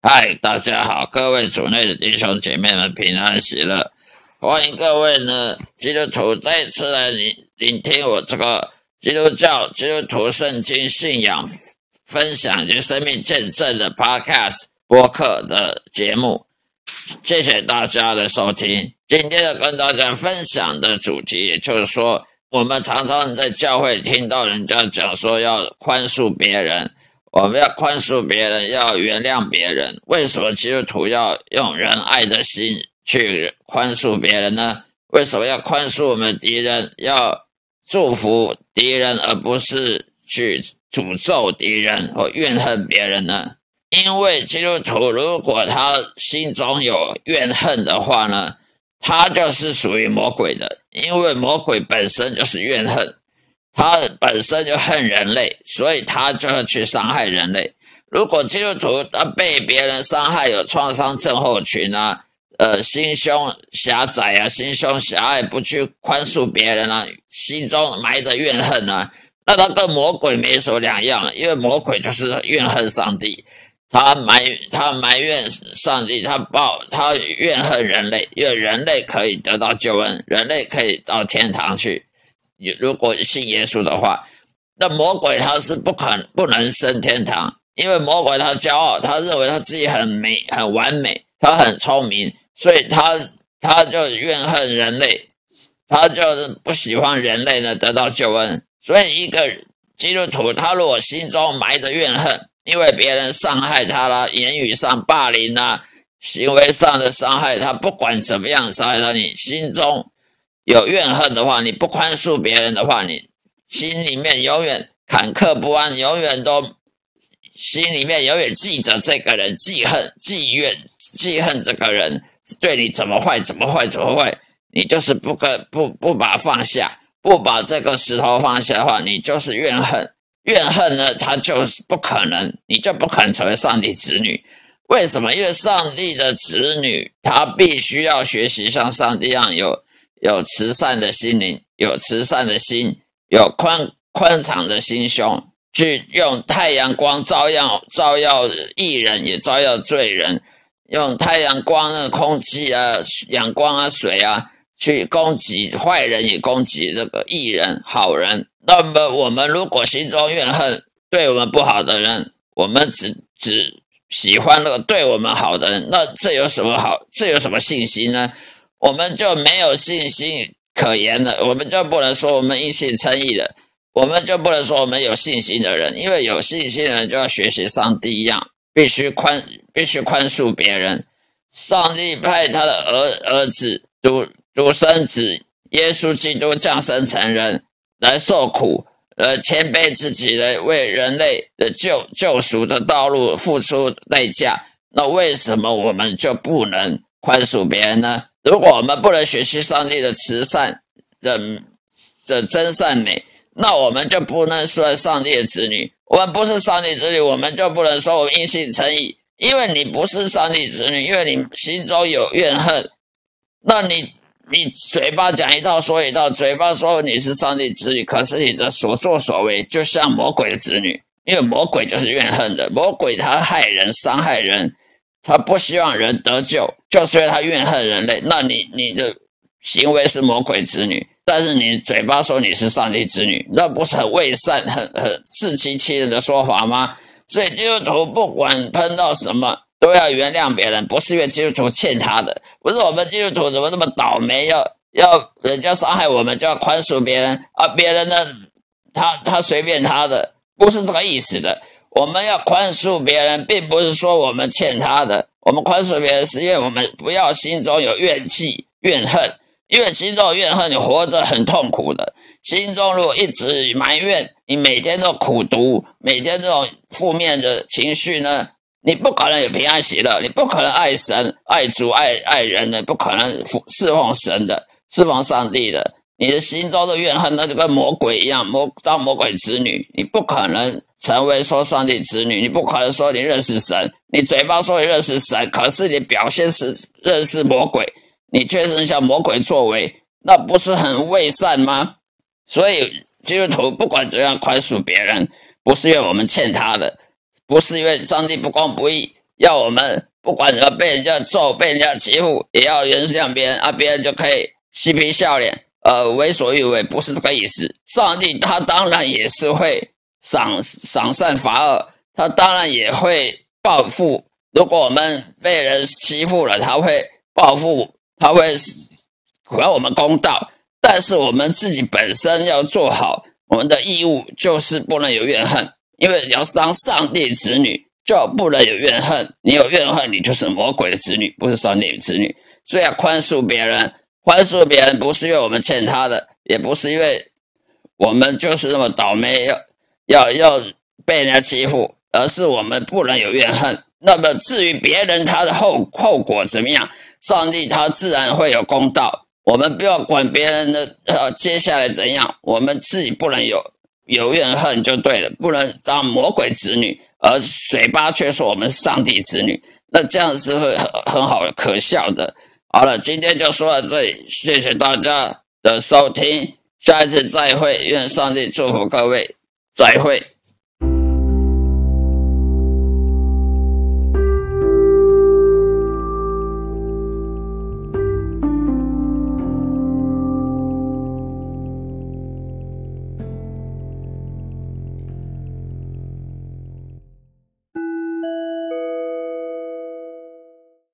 嗨，大家好，各位主内的弟兄姐妹们平安喜乐，欢迎各位呢基督徒再次来聆聆听我这个基督教基督徒圣经信仰分享及生命见证的 Podcast 播客的节目，谢谢大家的收听。今天要跟大家分享的主题，也就是说，我们常常在教会听到人家讲说要宽恕别人。我们要宽恕别人，要原谅别人。为什么基督徒要用仁爱的心去宽恕别人呢？为什么要宽恕我们敌人，要祝福敌人，而不是去诅咒敌人或怨恨别人呢？因为基督徒如果他心中有怨恨的话呢，他就是属于魔鬼的，因为魔鬼本身就是怨恨。他本身就恨人类，所以他就要去伤害人类。如果基督徒他被别人伤害，有创伤症候群啊，呃，心胸狭窄啊，心胸狭隘，不去宽恕别人啊，心中埋着怨恨啊，那他跟魔鬼没什么两样。因为魔鬼就是怨恨上帝，他埋他埋怨上帝，他报他怨恨人类，因为人类可以得到救恩，人类可以到天堂去。你如果信耶稣的话，那魔鬼他是不可不能升天堂，因为魔鬼他骄傲，他认为他自己很美、很完美，他很聪明，所以他他就怨恨人类，他就是不喜欢人类呢得到救恩。所以一个基督徒，他如果心中埋着怨恨，因为别人伤害他了，言语上霸凌啊，行为上的伤害他，不管怎么样伤害到你心中。有怨恨的话，你不宽恕别人的话，你心里面永远坎坷不安，永远都心里面永远记着这个人，记恨、记怨、记恨这个人对你怎么坏，怎么坏，怎么坏，你就是不可不不把放下，不把这个石头放下的话，你就是怨恨。怨恨呢，他就是不可能，你就不可能成为上帝子女。为什么？因为上帝的子女，他必须要学习像上帝一样有。有慈善的心灵，有慈善的心，有宽宽敞的心胸，去用太阳光照耀照耀艺人，也照耀罪人。用太阳光、啊空气啊、阳光啊、水啊，去攻击坏人，也攻击这个艺人、好人。那么，我们如果心中怨恨对我们不好的人，我们只只喜欢那个对我们好的人，那这有什么好？这有什么信心呢？我们就没有信心可言了，我们就不能说我们一心称义了，我们就不能说我们有信心的人，因为有信心的人就要学习上帝一样，必须宽，必须宽恕别人。上帝派他的儿儿子独独生子耶稣基督降生成人来受苦，呃，谦卑自己来为人类的救救赎的道路付出代价。那为什么我们就不能宽恕别人呢？如果我们不能学习上帝的慈善的的真善美，那我们就不能说上帝的子女。我们不是上帝子女，我们就不能说我们因信称义。因为你不是上帝子女，因为你心中有怨恨。那你你嘴巴讲一套说一套，嘴巴说你是上帝子女，可是你的所作所为就像魔鬼的子女，因为魔鬼就是怨恨的，魔鬼他害人伤害人。他不希望人得救，就是因为他怨恨人类。那你你的行为是魔鬼子女，但是你嘴巴说你是上帝子女，那不是很伪善、很很自欺欺人的说法吗？所以基督徒不管碰到什么，都要原谅别人，不是因为基督徒欠他的，不是我们基督徒怎么那么倒霉，要要人家伤害我们就要宽恕别人啊？别人呢，他他随便他的，不是这个意思的。我们要宽恕别人，并不是说我们欠他的。我们宽恕别人，是因为我们不要心中有怨气、怨恨。因为心中有怨恨，你活着很痛苦的。心中如果一直埋怨，你每天都苦读，每天这种负面的情绪呢，你不可能有平安喜乐，你不可能爱神、爱主、爱爱人的，不可能侍奉神的、侍奉上帝的。你的心中的怨恨，那就跟魔鬼一样，魔当魔鬼子女，你不可能成为说上帝子女，你不可能说你认识神，你嘴巴说你认识神，可是你表现是认识魔鬼，你却剩下魔鬼作为，那不是很伪善吗？所以基督徒不管怎样宽恕别人，不是因为我们欠他的，不是因为上帝不公不义，要我们不管怎么被人家揍、被人家欺负，也要原谅别人啊，别人就可以嬉皮笑脸，呃，为所欲为，不是这个意思。上帝他当然也是会赏赏善罚恶，他当然也会报复。如果我们被人欺负了，他会报复，他会还我们公道。但是我们自己本身要做好我们的义务，就是不能有怨恨，因为要当上帝子女。就不能有怨恨，你有怨恨，你就是魔鬼的子女，不是上帝的子女。所以要宽恕别人，宽恕别人不是因为我们欠他的，也不是因为我们就是那么倒霉，要要要被人家欺负，而是我们不能有怨恨。那么至于别人他的后后果怎么样，上帝他自然会有公道。我们不要管别人的呃接下来怎样，我们自己不能有有怨恨就对了，不能当魔鬼子女。而嘴巴却说我们是上帝子女，那这样是会很很好可笑的。好了，今天就说到这里，谢谢大家的收听，下一次再会，愿上帝祝福各位，再会。